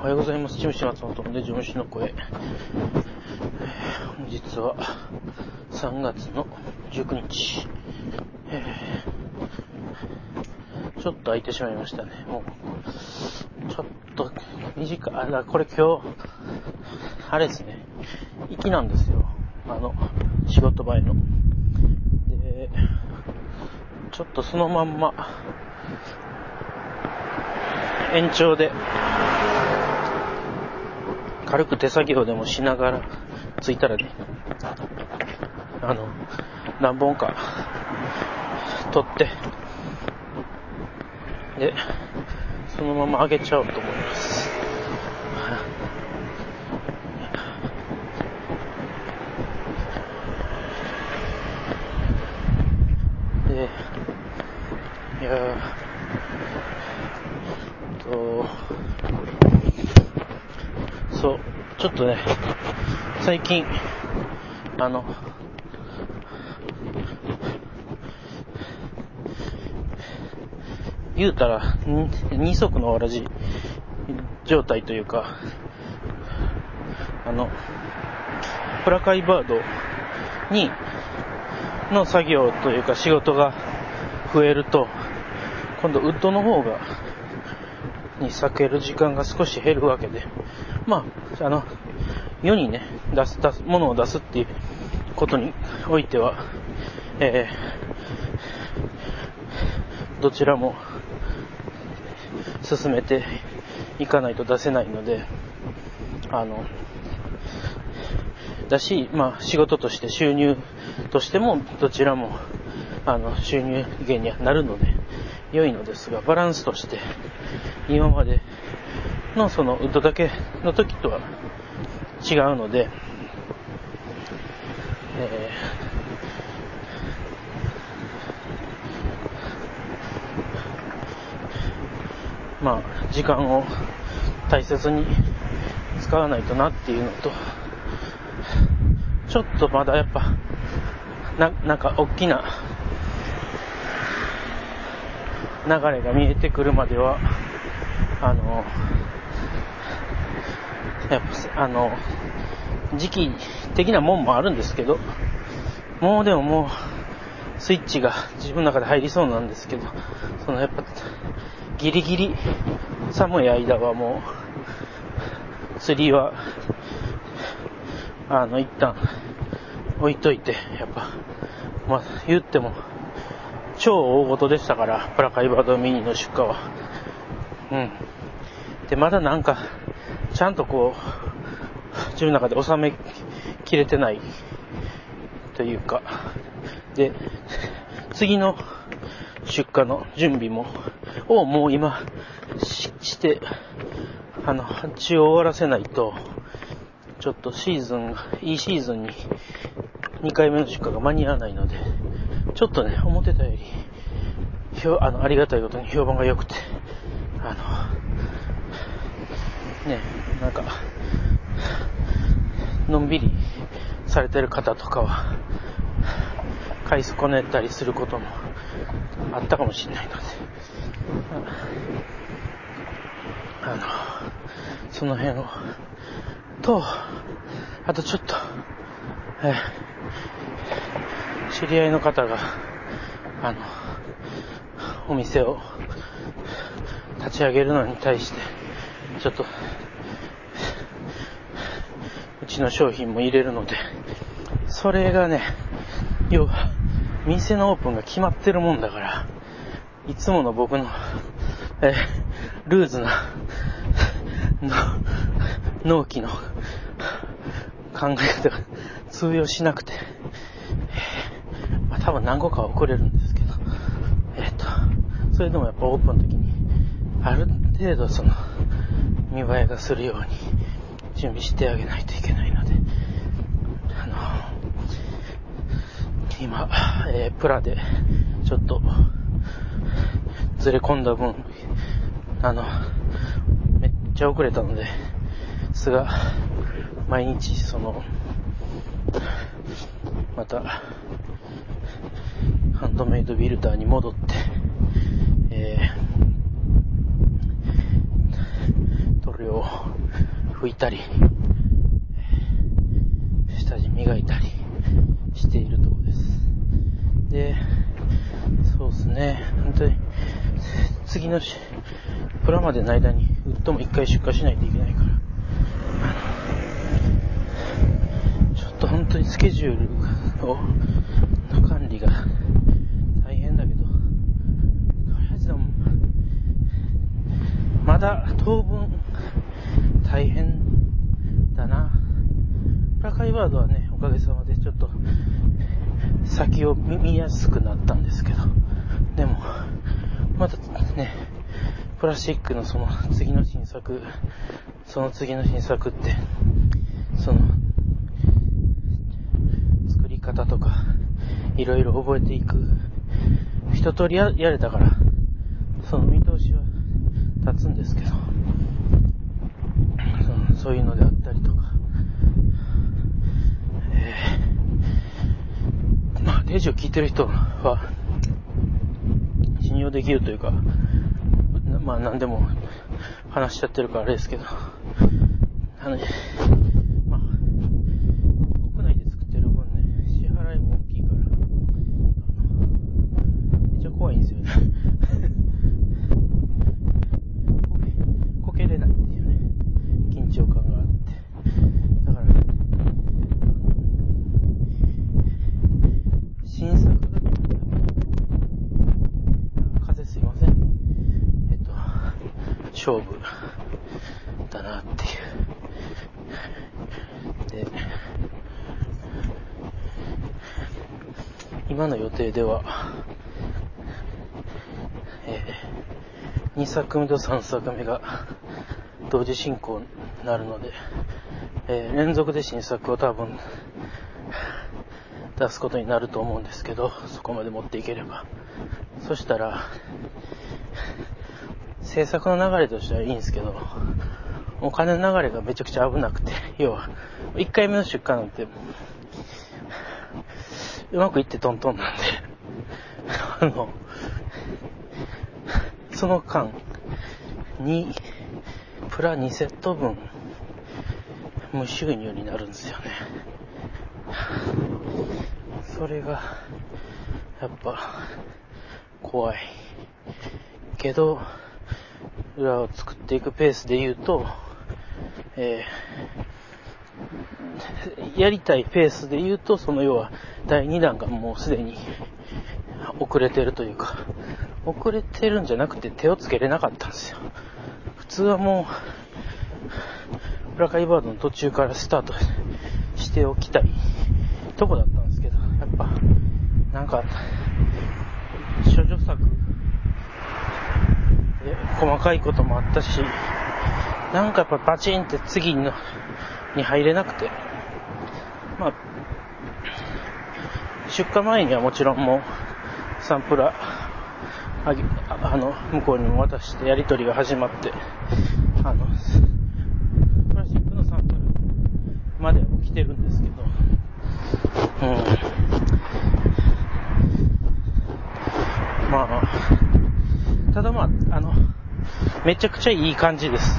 おはようございます。事務所松本で事務所の声。えー本日は3月の19日。えちょっと空いてしまいましたね。もう、ちょっと短い。あ、だこれ今日、あれですね。行きなんですよ。あの、仕事前の。で、ちょっとそのまんま、延長で、軽く手作業でもしながら、着いたらね、あの、何本か、取って、で、そのまま上げちゃおうと思います。で、いやーと、そう、ちょっとね、最近、あの、言うたら、二足のわらじ状態というか、あの、プラカイバードに、の作業というか仕事が増えると、今度ウッドの方が、に避ける時間が少し減るわけで、まあ、あの、世にね、出す、出す、ものを出すっていうことにおいては、えー、どちらも進めていかないと出せないので、あの、だし、まあ仕事として収入としてもどちらもあの収入源にはなるので良いのですが、バランスとして今までのそのウッドだけの時とは違うので、えーまあ時間を大切に使わないとなっていうのと、ちょっとまだやっぱ、な、なんか大きな流れが見えてくるまでは、あの、やっぱ、あの、時期的なもんもあるんですけど、もうでももう、スイッチが自分の中で入りそうなんですけど、そのやっぱ、ギリギリ寒い間はもう、釣りは、あの、一旦置いといて、やっぱ、まあ、言っても、超大事でしたから、プラカイバードミニの出荷は。うん。で、まだなんか、ちゃんとこう、自分の中で収めきれてないというか、で、次の出荷の準備も、をもう今しして、あの、発注を終わらせないと、ちょっとシーズン、いいシーズンに2回目の出荷が間に合わないので、ちょっとね、思ってたより、ひょあの、ありがたいことに評判が良くて、あの、ね、なんか、のんびりされてる方とかは、買い損ねたりすることもあったかもしれないので、あの、その辺を、と、あとちょっと、えー知り合いの方が、あの、お店を立ち上げるのに対して、ちょっと、うちの商品も入れるので、それがね、要は、店のオープンが決まってるもんだから、いつもの僕の、えールーズな、の、納期の考え方が通用しなくて、えーまあ多分何個かは遅れるんですけど、えっ、と、それでもやっぱオープンの時に、ある程度その、見栄えがするように準備してあげないといけないので、あの、今、えープラで、ちょっと、ずれ込んだ分、あの、めっちゃ遅れたので、すが、毎日、その、また、ハンドメイドビルダーに戻って、えー、塗料を拭いたり、下地磨いたりしているところです。で、そうですね、本当に、次のプラまでの間に、ウッドも一回出荷しないといけないから、ちょっと本当にスケジュールを、の管理が大変だけど、とりあえずまだ当分大変。ワードはね、おかげさまでちょっと先を見やすくなったんですけど、でも、またね、プラスチックのその次の新作、その次の新作って、その、作り方とか、いろいろ覚えていく、一通りやれたから、その見通しは立つんですけど、そういうのであったりとか、えー、ジを聞いてる人は、信用できるというか、まあ何でも話しちゃってるからあれですけど、あの、まあ、国内で作ってる分ね、支払いも大きいから、めっちゃ怖いんですよね。こけれないっていうね、緊張感があって。だから、新作だけ風すいません。えっと、勝負だなっていう。で、今の予定では、えー、2作目と3作目が同時進行になるので、えー、連続で新作を多分出すことになると思うんですけど、そこまで持っていければ。そしたら、制作の流れとしてはいいんですけど、お金の流れがめちゃくちゃ危なくて、要は、1回目の出荷なんて、うまくいってトントンなんで、あの、その間、2、プラ2セット分、無収入になるんですよね。それが、やっぱ、怖い。けど、裏を作っていくペースで言うと、えー、やりたいペースで言うと、その要は第2弾がもうすでに遅れてるというか、遅れてるんじゃなくて手をつけれなかったんですよ。普通はもう、ブラカイバードの途中からスタートしておきたいとこだったんですけど、やっぱ、なんか、処女作で細かいこともあったし、なんかやっぱバチンって次のに入れなくて、まあ、出荷前にはもちろんもうサンプラあげあの向こうにも渡してやり取りが始まってあのプラスチックのサンプルまでは来てるんですけど、うん、まあただまああのめちゃくちゃいい感じです。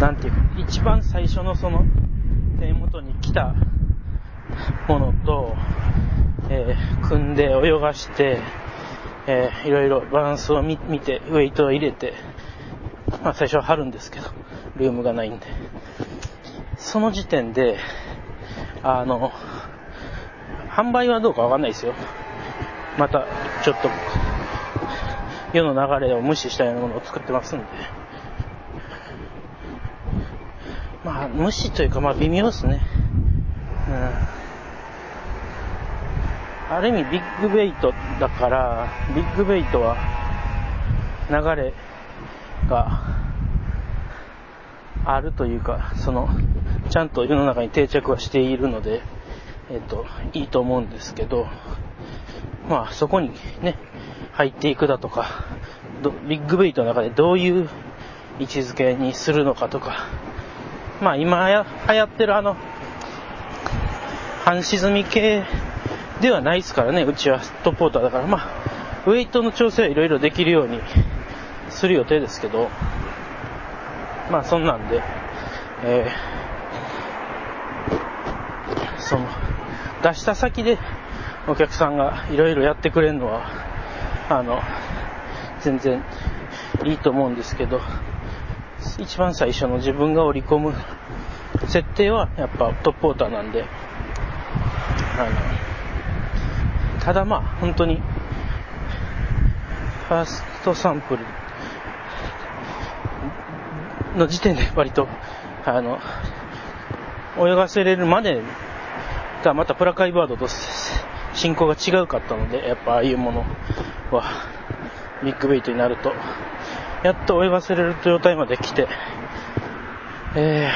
なんていうか、一番最初のその、手元に来たものと、えー、組んで泳がして、えー、いろいろバランスを見て、ウェイトを入れて、まあ最初は貼るんですけど、ルームがないんで。その時点で、あの、販売はどうかわかんないですよ。また、ちょっと、世の流れを無視したようなものを作ってますんで。まあ、無視というか、まあ、微妙ですね。うん。ある意味、ビッグベイトだから、ビッグベイトは、流れがあるというか、その、ちゃんと世の中に定着はしているので、えっ、と、いいと思うんですけど、まあ、そこにね、入っていくだとか、ビッグベイトの中でどういう位置づけにするのかとか、まあ今流行ってるあの、半沈み系ではないですからね、うちはトップポーターだから、まあ、ウェイトの調整はいろいろできるようにする予定ですけど、まあそんなんで、えー、その、出した先でお客さんがいろいろやってくれるのは、あの、全然いいと思うんですけど、一番最初の自分が織り込む設定はやっぱトップウォーターなんで、あの、ただまあ本当に、ファーストサンプルの時点で割と、あの、泳がせれるまでがまたプラカイバードと進行が違うかったので、やっぱああいうものは、ビッグベイトになると、やっと泳がせれる状態まで来て、え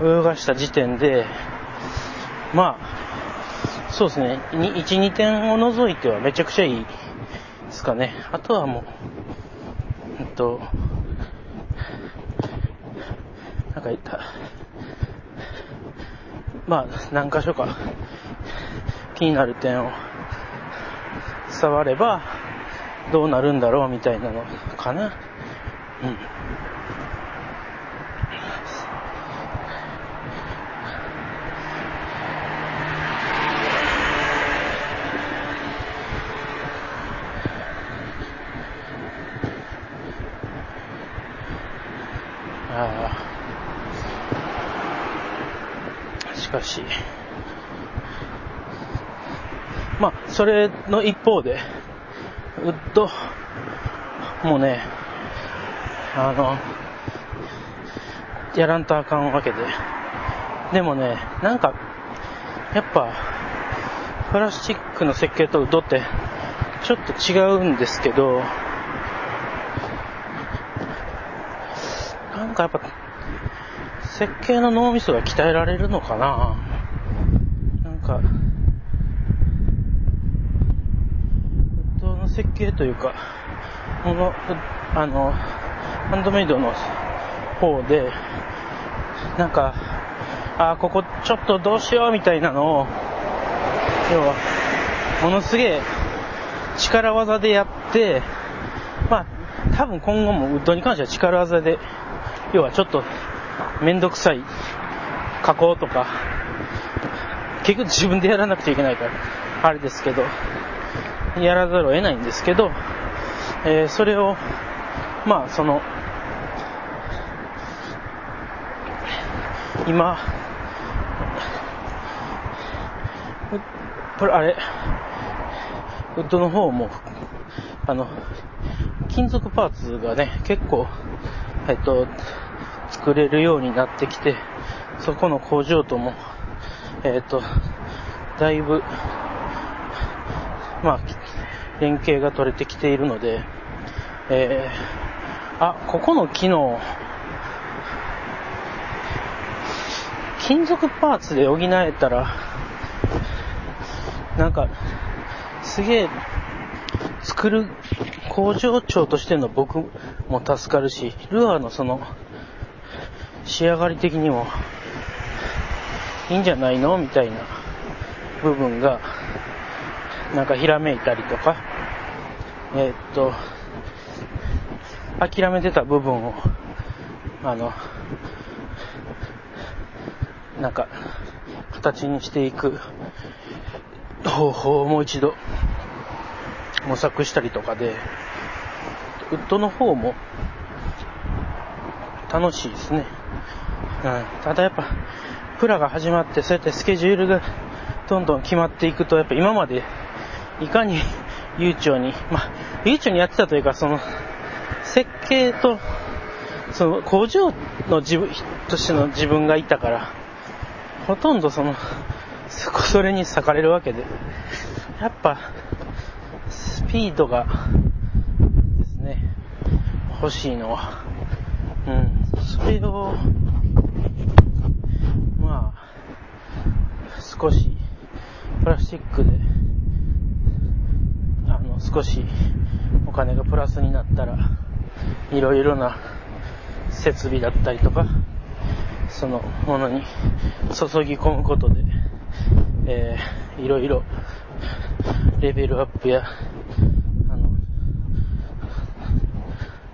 ー、泳がした時点で、まあ、そうですね、1、2点を除いてはめちゃくちゃいいですかね。あとはもう、えっと、なんか言った、まあ、何箇所か気になる点を伝われば、どうなるんだろうみたいなのかな。うん。ああ。し、まあ、それの一方で、ウッドもね、あの、やらんとあかんわけで。でもね、なんか、やっぱ、プラスチックの設計とウッドってちょっと違うんですけど、なんかやっぱ、設計の脳みそが鍛えられるのかな？なんか、設計というか、この、あの、ハンドメイドの方で、なんか、あ、ここちょっとどうしようみたいなのを、要は、ものすげえ力技でやって、まあ、多分今後もウッドに関しては力技で、要はちょっとめんどくさい。加工とか、結局自分でやらなくちゃいけないから、あれですけど、やらざるを得ないんですけど、えー、それを、まあ、その、今、これあれ、ウッドの方も、あの、金属パーツがね、結構、えっと、作れるようになってきて、そこの工場とも、えっと、だいぶ、まあ、連携が取れてきているので、えー、あ、ここの機能、金属パーツで補えたら、なんか、すげえ、作る工場長としての僕も助かるし、ルアーのその、仕上がり的にも、いいんじゃないの？みたいな部分が、なんかひらめいたりとか、えー、っと、諦めてた部分を、あの、なんか、形にしていく。方法をもう一度模索したりとかで、ウッドの方も楽しいですね。うん。ただやっぱ、プラが始まってそうやってスケジュールがどんどん決まっていくと、やっぱ今までいかに悠長に、まあ、悠長にやってたというか、その、設計と、その、工場の自分、としての自分がいたから、ほとんどその、そこそれに裂かれるわけで、やっぱ、スピードが、ですね、欲しいのは、うん、それを、まあ、少し、プラスチックで、あの少しお金がプラスになったら、いろいろな設備だったりとか、そのものに注ぎ込むことで、えー、いろいろレベルアップや、あの、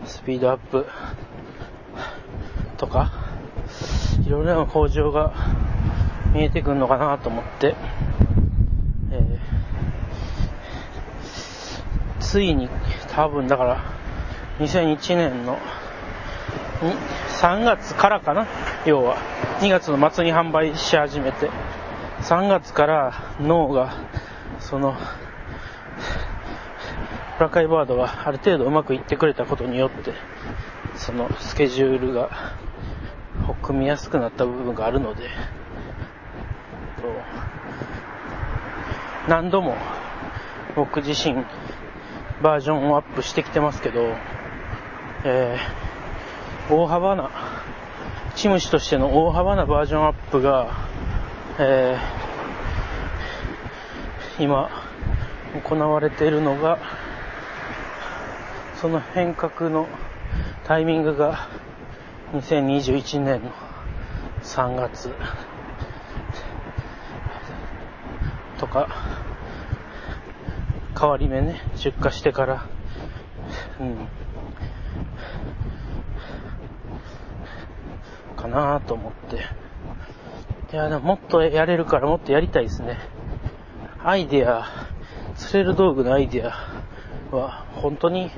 スピードアップとか、いろいろな向上が見えてくるのかなと思って、えー、ついに多分だから2001年の3月からかな？要は2月の末に販売し始めて。3月から脳がそのプラカイバードがある程度うまくいってくれたことによってそのスケジュールが組みやすくなった部分があるので何度も僕自身バージョンをアップしてきてますけど、えー、大幅な、チムシとしての大幅なバージョンアップが、えー、今、行われているのが、その変革のタイミングが2021年の3月。とか、変わり目ね、出荷してから、うん、かなと思って。いや、でももっとやれるからもっとやりたいですね。アイデア、釣れる道具のアイデアは本当に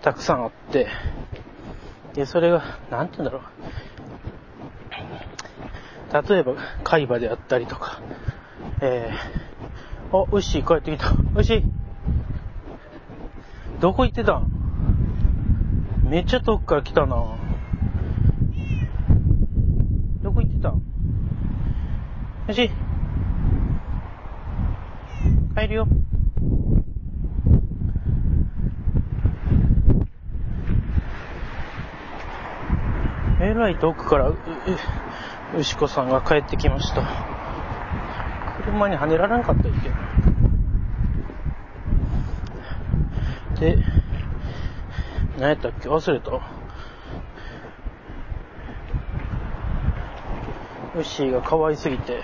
たくさんあって、で、それが、なんて言うんだろう。例えば、海馬であったりとか、えー、あ、ウッシー帰ってきた。ウッシーどこ行ってたん？めっちゃ遠くから来たな。どこ行ってたん？ウッシー帰るよ。えらい遠くから、う、う、牛子さんが帰ってきました。車にはねられんかったらいいけ？ど。で、何やったっけ？忘れた。ウッシーが可愛すぎて、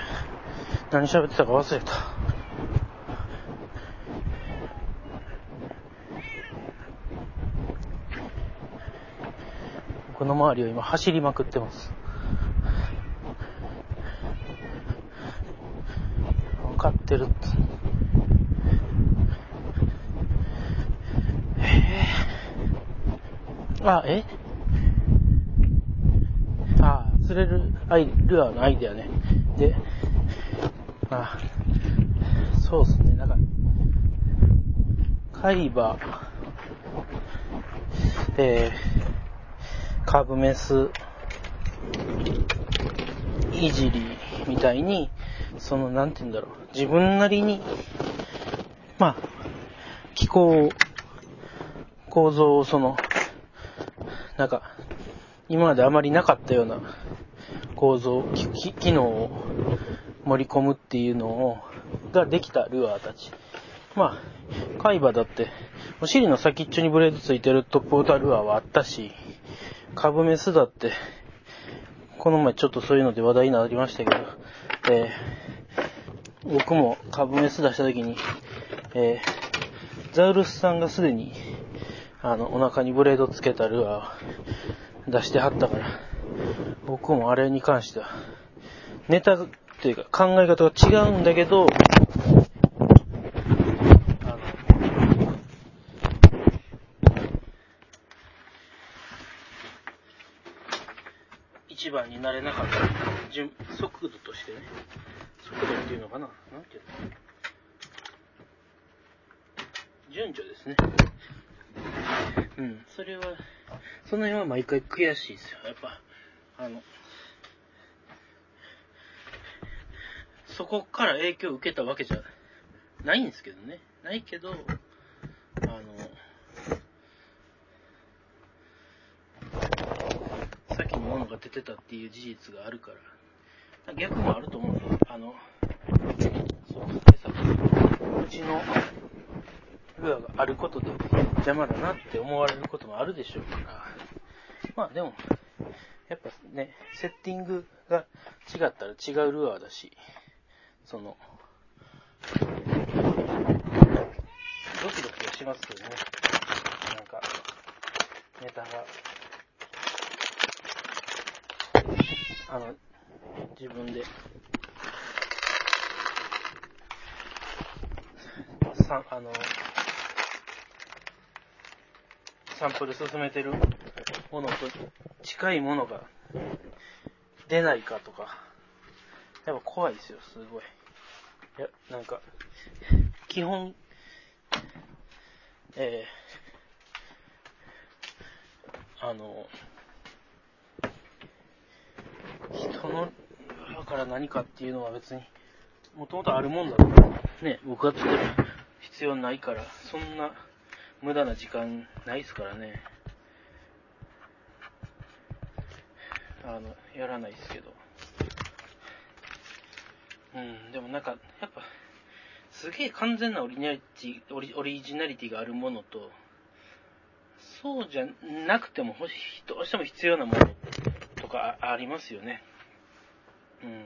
何喋ってたか忘れた。この周りを今走りまくってます。分かってるって。えー、あ、え？あ、釣れるアイルアーのアイデアね。で、あ、そうっすね、なんか、海馬、えー、カブメス、いじりみたいに、その、なんて言うんだろう、自分なりに、まあ、気候、構造をその、なんか、今まであまりなかったような構造、機能を盛り込むっていうのを、ができたルアーたち。まあ、海馬だって、お尻の先っちょにブレードついてるトップウォータールアーはあったし、株メスだって、この前ちょっとそういうので話題になりましたけど、えー、僕も株メス出した時に、えー、ザウルスさんがすでに、あの、お腹にブレードつけたルアー出してはったから、僕もあれに関しては、ネタっていうか考え方が違うんだけど、一番になれなかった順速度としてね速度っていうのかななんていうの順序ですね。うん。それは。その辺は毎回悔しいですよ。やっぱあのそこから影響を受けたわけじゃないんですけどね。ないけどあのものが出てたっていう事実があるから、逆もあると思うよ。あの、そう、うちのルアーがあることで邪魔だなって思われることもあるでしょうから、まあでも、やっぱね、セッティングが違ったら違うルアーだし、その、ドキドキはしますよね。なんか、ネタがあの、自分で。さあの、サンプル進めてる？ものと近いものが出ないかとか、やっぱ怖いですよ、すごい。いや、なんか、基本、えー、あの、人の、だから何かっていうのは別に、もともとあるもんだからね、僕は作る必要ないから、そんな無駄な時間ないですからね。あの、やらないですけど。うん、でもなんか、やっぱ、すげえ完全なオリジナリティ、オリオリジナリティがあるものと、そうじゃなくても、どうしても必要なものとかありますよね。うん。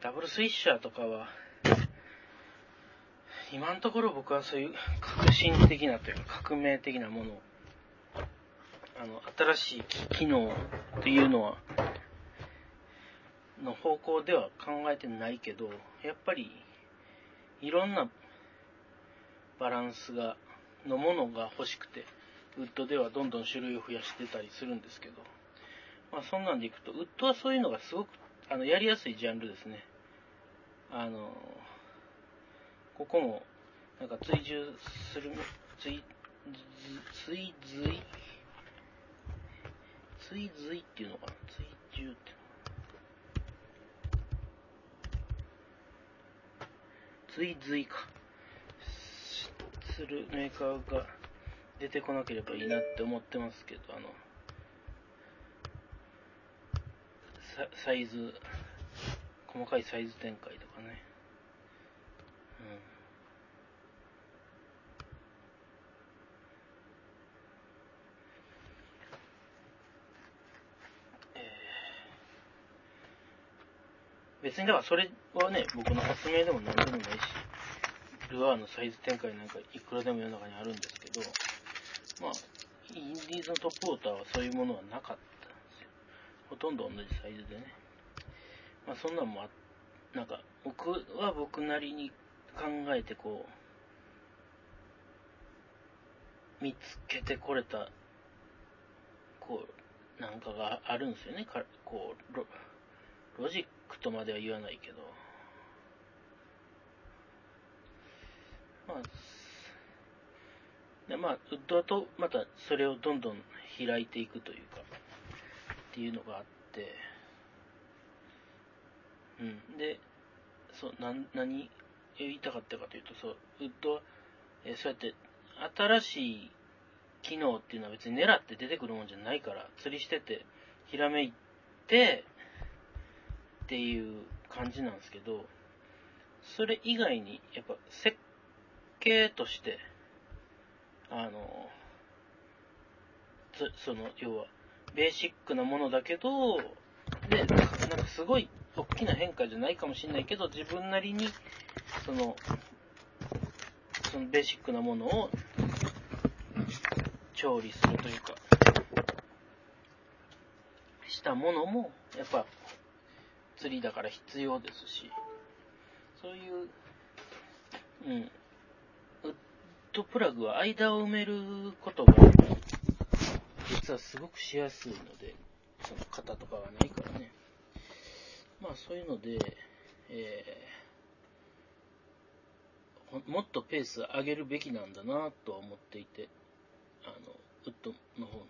ダブルスイッシャーとかは、今のところ僕はそういう革新的なというか革命的なもの、あの、新しい機能というのは、の方向では考えてないけど、やっぱり、いろんなバランスが、のものが欲しくて、ウッドではどんどん種類を増やしてたりするんですけど、まあそんなんでいくと、ウッドはそういうのがすごく、あの、やりやすいジャンルですね。あの、ここも、なんか追従する、追、追随追随っていうのかな？追従って追随か。するメーカーが出てこなければいいなって思ってますけど、あの、サイズ、細かいサイズ展開とかね。うん。えー、別にだからそれはね、僕の発明でも何でもないし、ルアーのサイズ展開なんかいくらでも世の中にあるんですけど、まあ、インディーズのトップウォーターはそういうものはなかったんですよ。ほとんど同じサイズでね。まあそんなんもあ、なんか、僕は僕なりに考えてこう、見つけてこれた、こう、なんかがあるんですよね。かこうロ、ロジックとまでは言わないけど。まあ、でまあ、ウッドだと、またそれをどんどん開いていくというか、っていうのがあって、うん。で、そう、な、何言いたかったかというと、そう、ウッドは、え、そうやって、新しい機能っていうのは別に狙って出てくるもんじゃないから、釣りしてて、ひらめいて、っていう感じなんですけど、それ以外に、やっぱ設計として、あの、その、要は、ベーシックなものだけど、で、なんかすごい大きな変化じゃないかもしれないけど、自分なりに、その、そのベーシックなものを調理するというか、したものも、やっぱ、釣りだから必要ですし、そういう、うん、ウッドプラグは間を埋めることが、実はすごくしやすいので、その型とかがないからね。まあそういうので、えー、もっとペース上げるべきなんだなとは思っていて、あの、ウッドの方の。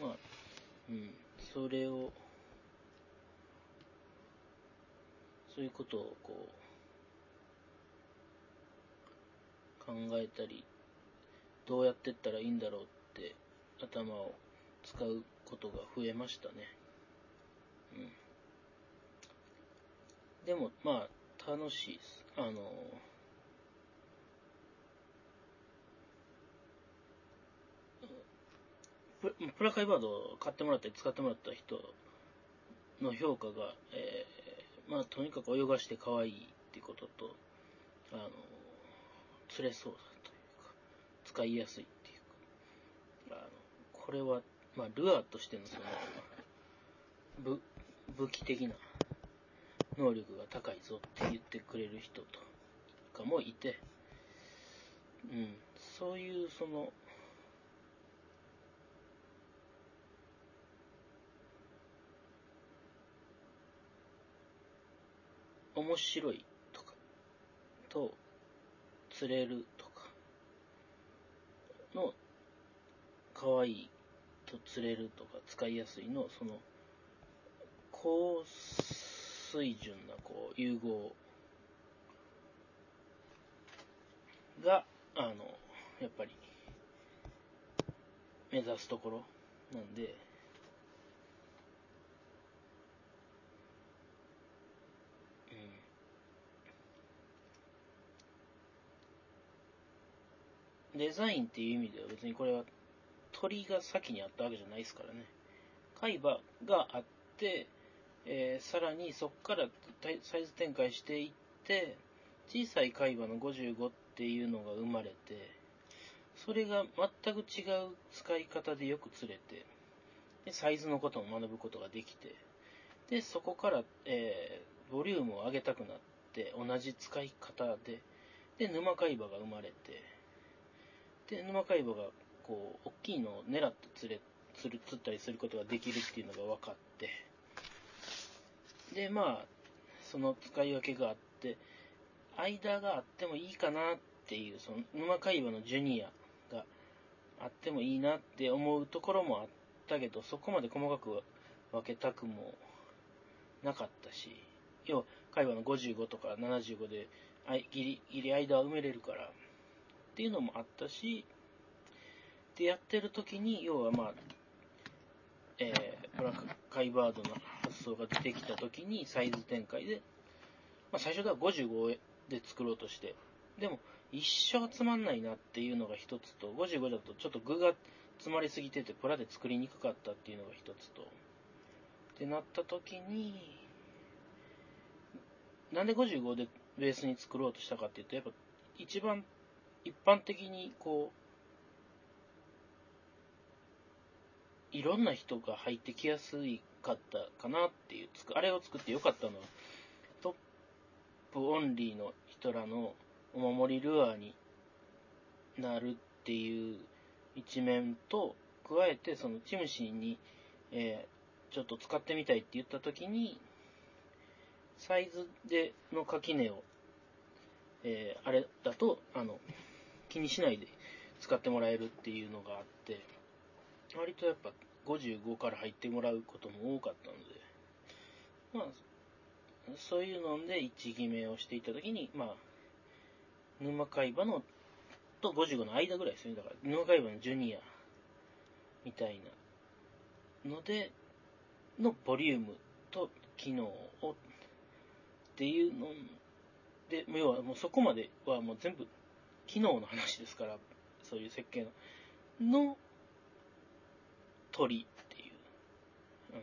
まあ、うん、それを、そういうことをこう、考えたり、どうやってったらいいんだろうって頭を使うことが増えましたね。うん。でも、まあ、楽しいです。あの、プラカイバードを買ってもらったり使ってもらった人の評価が、えー、まあ、とにかく泳がして可愛いっていうことと、あの、釣れそうだというか、使いやすいっていうか、あの、これは、まあ、ルアーとしてのその、武、武器的な能力が高いぞって言ってくれる人とかもいて、うん、そういうその、面白いとか、と、釣れるとか、の、可愛いと釣れるとか使いやすいの、その、高水準な、こう、融合が、あの、やっぱり、目指すところなんで、デザインっていう意味では別にこれは鳥が先にあったわけじゃないですからね。海馬があって、えー、さらにそこからサイズ展開していって、小さい海馬の55っていうのが生まれて、それが全く違う使い方でよく釣れて、で、サイズのことも学ぶことができて、で、そこから、えー、ボリュームを上げたくなって、同じ使い方で、で、沼海馬が生まれて、で、沼海馬が、こう、大きいのを狙って釣れ、釣る、釣ったりすることができるっていうのが分かって、で、まあ、その使い分けがあって、間があってもいいかなっていう、その沼海馬のジュニアがあってもいいなって思うところもあったけど、そこまで細かく分けたくもなかったし、要は海馬の55とか75でギリギリ間は埋めれるからっていうのもあったし、でやってる時に、要はまあ、えー、ブラックカイバードの発想が出てきた時にサイズ展開で、まあ最初では55で作ろうとして、でも一生つまんないなっていうのが一つと、55だとちょっと具が詰まりすぎててプラで作りにくかったっていうのが一つと、ってなった時に、なんで55でベースに作ろうとしたかっていうと、やっぱ一番一般的にこう、いろんな人が入ってきやすいかったかなっていう、あれを作ってよかったのは、トップオンリーの人らのお守りルアーになるっていう一面と、加えてそのチムシーに、えー、ちょっと使ってみたいって言った時に、サイズでの垣根を、えー、あれだと、あの、気にしないで使ってもらえるっていうのがあって、割とやっぱ55から入ってもらうことも多かったので、まあ、そういうので1決めをしていたときに、まあ、沼海馬のと55の間ぐらいですね。だから、沼海馬のジュニアみたいなので、のボリュームと機能をっていうので、要はもうそこまではもう全部機能の話ですから、そういう設計の、の鳥っていう。うん。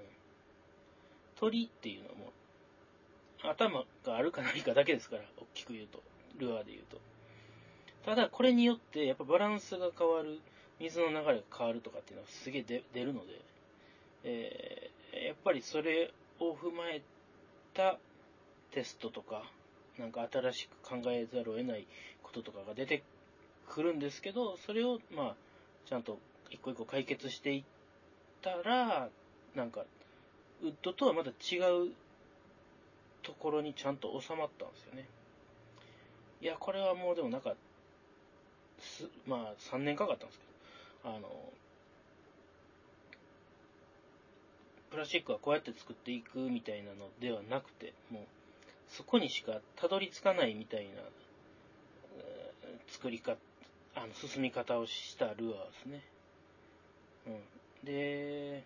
鳥っていうのも、頭があるかないかだけですから、大きく言うと。ルアーで言うと。ただ、これによって、やっぱバランスが変わる、水の流れが変わるとかっていうのはすげえ出るので、えー、やっぱりそれを踏まえたテストとか、なんか新しく考えざるを得ないことかが出てくるんですけど、それを、まあ、ちゃんと一個一個解決していったら、なんか、ウッドとはまた違うところにちゃんと収まったんですよね。いや、これはもうでもなんか、す、まあ3年かかったんですけど、あの、プラスチックはこうやって作っていくみたいなのではなくて、もう、そこにしかたどり着かないみたいな、作り方、あの、進み方をしたルアーですね。うん。で、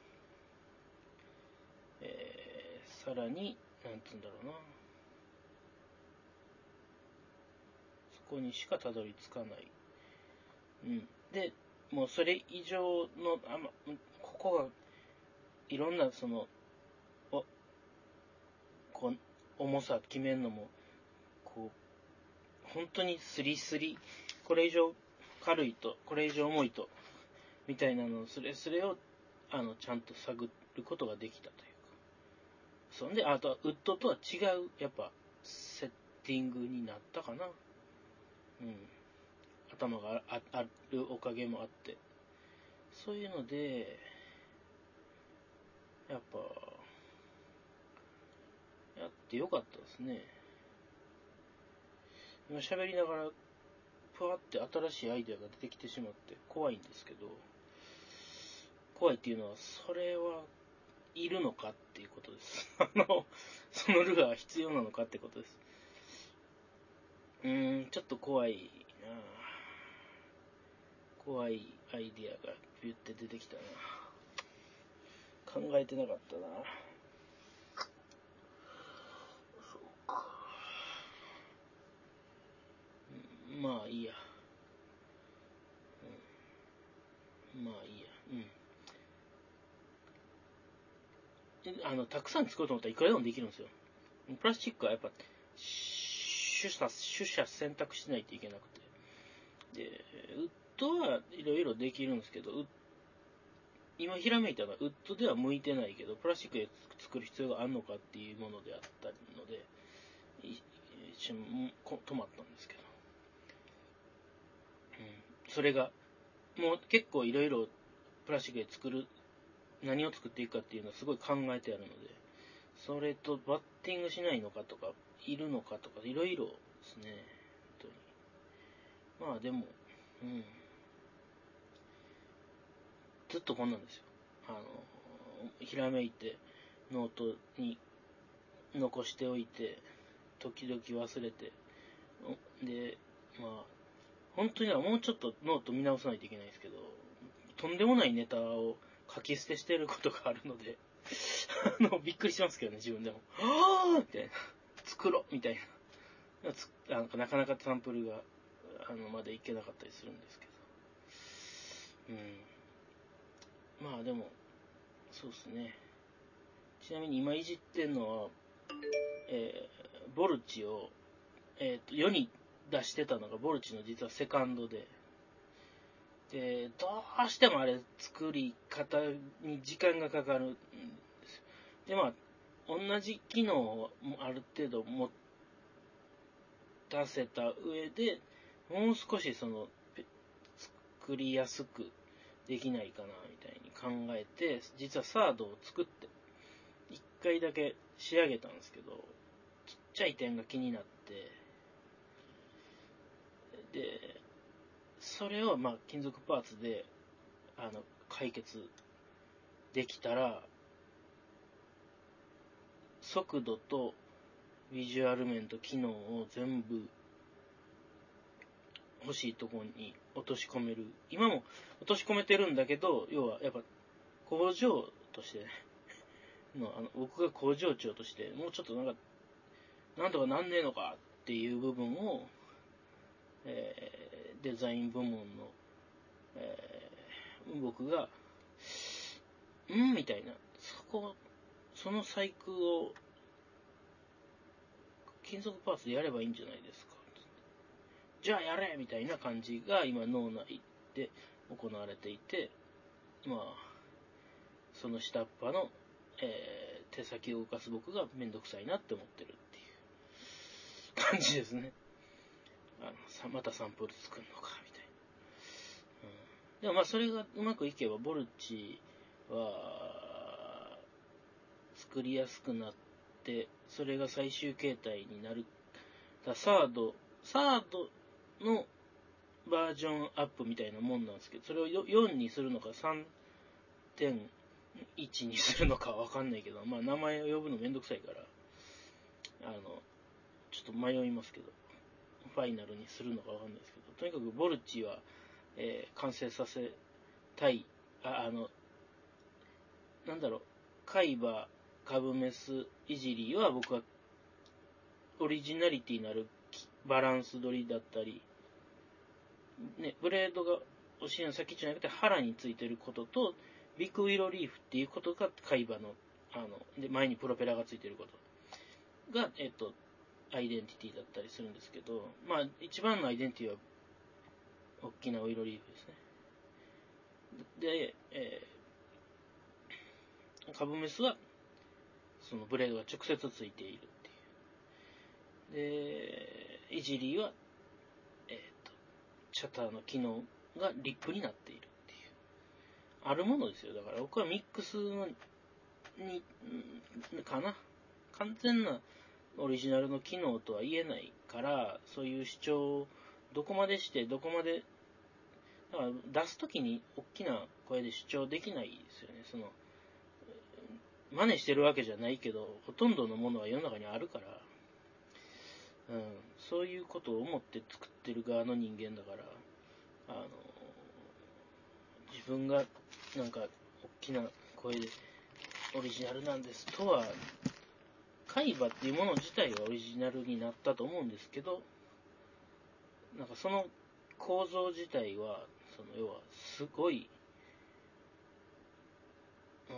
えー、さらに、なんつうんだろうな。そこにしかたどり着かない。うん。で、もうそれ以上の、あま、ここが、いろんなその、お、こ、重さ決めるのも、本当にスリスリ、これ以上軽いと、これ以上重いと、みたいなの、それ、それを、あの、ちゃんと探ることができたというか、そんで、あとはウッドとは違う、やっぱ、セッティングになったかな。うん。頭がああるおかげもあって。そういうので、やっぱ、やってよかったですね。今喋りながら、ふわって新しいアイデアが出てきてしまって怖いんですけど、怖いっていうのは、それはいるのかっていうことです。あの、そのルアー必要なのかってことです。うーん、ちょっと怖いな怖いアイディアがビュって出てきたな考えてなかったなそうか。まあいいや。まあいいや。うん。あの、たくさん作ろうと思ったらいくらでもできるんですよ。プラスチックはやっぱ、取捨、取捨選択しないといけなくて。で、ウッドはいろいろできるんですけど、今ひらめいたのは、ウッドでは向いてないけど、プラスチックで作る必要があるのかっていうものであったので、一瞬止まったんですけど。それが、もう結構いろいろプラスチックで作る、何を作っていくかっていうのはすごい考えてあるので、それとバッティングしないのかとか、いるのかとか、いろいろですね、本当に。まあでも、うん。ずっとこんなんですよ。あの、ひらめいて、ノートに残しておいて、時々忘れて、で、まあ、本当にはもうちょっとノート見直さないといけないですけど、とんでもないネタを書き捨てしてることがあるので、あの、びっくりしますけどね、自分でも。はぁみたいな。作ろうみたいな。なんかなかなかサンプルが、あの、までいけなかったりするんですけど。うん。まあでも、そうですね。ちなみに今いじってんのは、えー、ボルチを、えっ、ー、と、世に出してたのがボルチの実はセカンドで、で、どうしてもあれ作り方に時間がかかるんですよ。で、まあ、同じ機能をある程度持たせた上で、もう少しその、作りやすくできないかな、みたいに考えて、実はサードを作って、一回だけ仕上げたんですけど、ちっちゃい点が気になって、で、それを、まあ、金属パーツで、あの、解決できたら、速度とビジュアル面と機能を全部欲しいところに落とし込める。今も落とし込めてるんだけど、要はやっぱ工場として、のあの僕が工場長として、もうちょっとなんか、なんとかなんねえのかっていう部分を、え、デザイン部門の、えー、僕が、んみたいな、そこ、その細工を、金属パーツでやればいいんじゃないですか。じゃあやれみたいな感じが今脳内で行われていて、まあ、その下っ端の、えー、手先を動かす僕がめんどくさいなって思ってるっていう感じですね。あのさまたサンプル作るのか、みたいな。うん、でもまあそれがうまくいけば、ボルチは、作りやすくなって、それが最終形態になる。だサード、サードのバージョンアップみたいなもんなんですけど、それを4にするのか3.1にするのかわかんないけど、まあ名前を呼ぶのめんどくさいから、あの、ちょっと迷いますけど、ファイナルにするのかわかんないですけど、とにかくボルチは、えー、完成させたい、あ、あの、なんだろう、海馬、株メス、いじりは僕はオリジナリティのあるバランス取りだったり、ね、ブレードがお尻の先じゃなくて腹についてることと、ビッグウィロリーフっていうことが海馬の、あの、で、前にプロペラがついてることが、えっと、アイデンティティだったりするんですけど、まあ、一番のアイデンティティは、大きなウィロリーフですね。で、えー、株メスは、そのブレードが直接ついているっていう。で、いじりは、えっ、と、シャッターの機能がリップになっているっていう。あるものですよ。だから僕はミックスに、かな。完全なオリジナルの機能とは言えないから、そういう主張をどこまでして、どこまで、だから出すときに大きな声で主張できないですよね。その、真似してるわけじゃないけど、ほとんどのものは世の中にあるから、うん、そういうことを思って作ってる側の人間だから、あの、自分がなんか大きな声でオリジナルなんですとは海馬っていうもの自体はオリジナルになったと思うんですけど、なんかその構造自体は、その要はすごい、うん、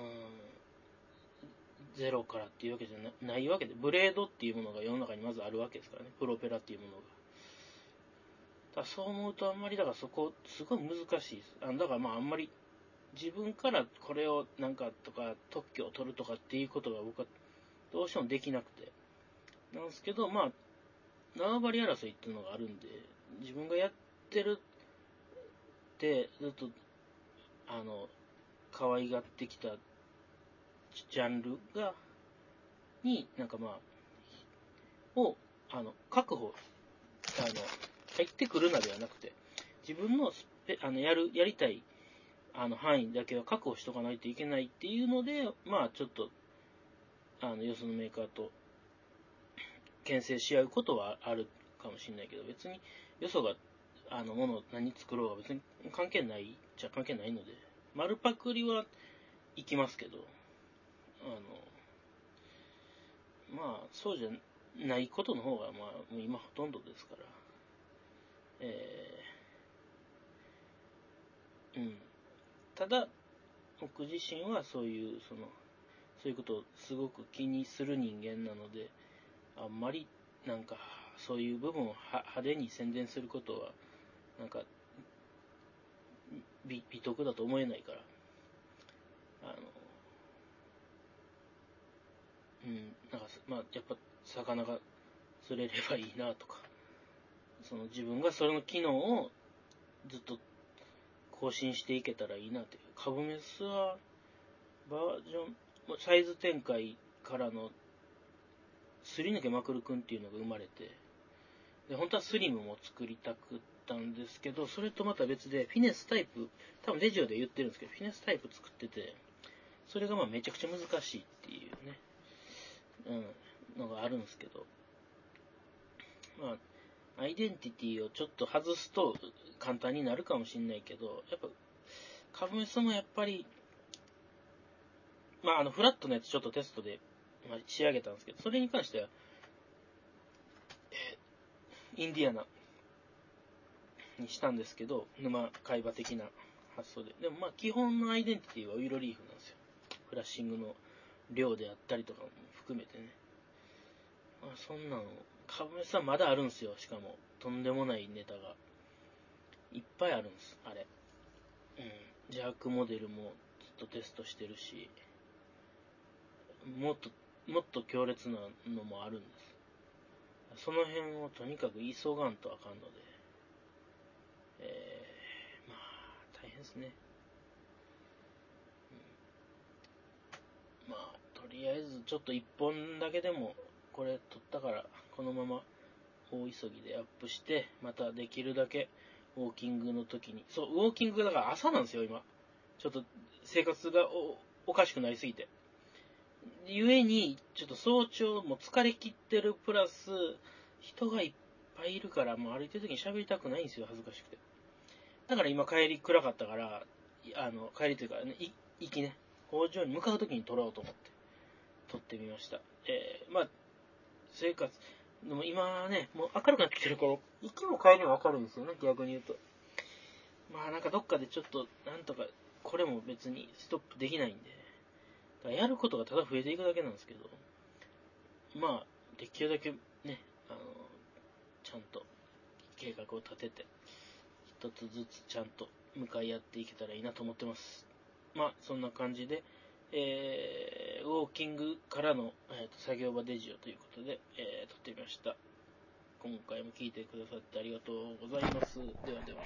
ゼロからっていうわけじゃないわけで、ブレードっていうものが世の中にまずあるわけですからね、プロペラっていうものが。だそう思うとあんまり、だからそこ、すごい難しいです。あだからまああんまり自分からこれをなんかとか特許を取るとかっていうことが僕はどうしてもできなくて。なんですけど、まあ、縄張り争いっていうのがあるんで、自分がやってるって、ずっと、あの、可愛がってきたジャンルが、に、なんかまあ、を、あの、確保、あの、入ってくるなではなくて、自分の、あの、やる、やりたい、あの、範囲だけは確保しとかないといけないっていうので、まあ、ちょっと、あの、よそのメーカーと、牽制し合うことはあるかもしれないけど、別に、よそが、あの、もの何作ろうが別に関係ないじゃ関係ないので、丸パクリは行きますけど、あの、まあ、そうじゃないことの方が、まあ、もう今ほとんどですから、えー、うん。ただ、僕自身はそういう、その、そういうことをすごく気にする人間なので、あんまりなんかそういう部分を派手に宣伝することは、なんか美美徳だと思えないから、あの、うん、なんか、まあ、やっぱ魚が釣れればいいなとか、その自分がそれの機能をずっと更新していけたらいいなという。株メスはバージョンサイズ展開からの、すり抜けまくるくんっていうのが生まれて、で、本当はスリムも作りたくったんですけど、それとまた別で、フィネスタイプ、多分レジオで言ってるんですけど、フィネスタイプ作ってて、それがまあめちゃくちゃ難しいっていうね、うん、のがあるんですけど、まあ、アイデンティティをちょっと外すと簡単になるかもしれないけど、やっぱ、株主もやっぱりまあ、あの、フラットのやつちょっとテストで、まあ、仕上げたんですけど、それに関しては、えー、インディアナにしたんですけど、沼海馬的な発想で。でもまあ、基本のアイデンティティはウイロリーフなんですよ。フラッシングの量であったりとかも含めてね。まあ、そんなの、株主さんまだあるんですよ、しかも。とんでもないネタが。いっぱいあるんです、あれ。うん。ジャークモデルもずっとテストしてるし、もっと、もっと強烈なのもあるんです。その辺をとにかく急がんとあかんので、えー、まあ、大変ですね。うん、まあ、とりあえずちょっと一本だけでも、これ撮ったから、このまま大急ぎでアップして、またできるだけウォーキングの時に、そう、ウォーキングだから朝なんですよ、今。ちょっと生活がおかしくなりすぎて。ゆえに、ちょっと早朝も疲れ切ってるプラス、人がいっぱいいるから、もう歩いてる時に喋りたくないんですよ、恥ずかしくて。だから今帰り暗かったから、あの、帰りというか、ね、行きね、工場に向かう時に撮ろうと思って、撮ってみました。えー、まあ、生活、でも今ね、もう明るくなってきてるから、行きも帰りも明るいんですよね、逆に言うと。まあなんかどっかでちょっと、なんとか、これも別にストップできないんで、やることがただ増えていくだけなんですけど、まあ、できるだけね、あの、ちゃんと計画を立てて、一つずつちゃんと向かい合っていけたらいいなと思ってます。まあ、そんな感じで、えー、ウォーキングからの、えーと作業場デジオということで、えー撮ってみました。今回も聞いてくださってありがとうございます。ではでは。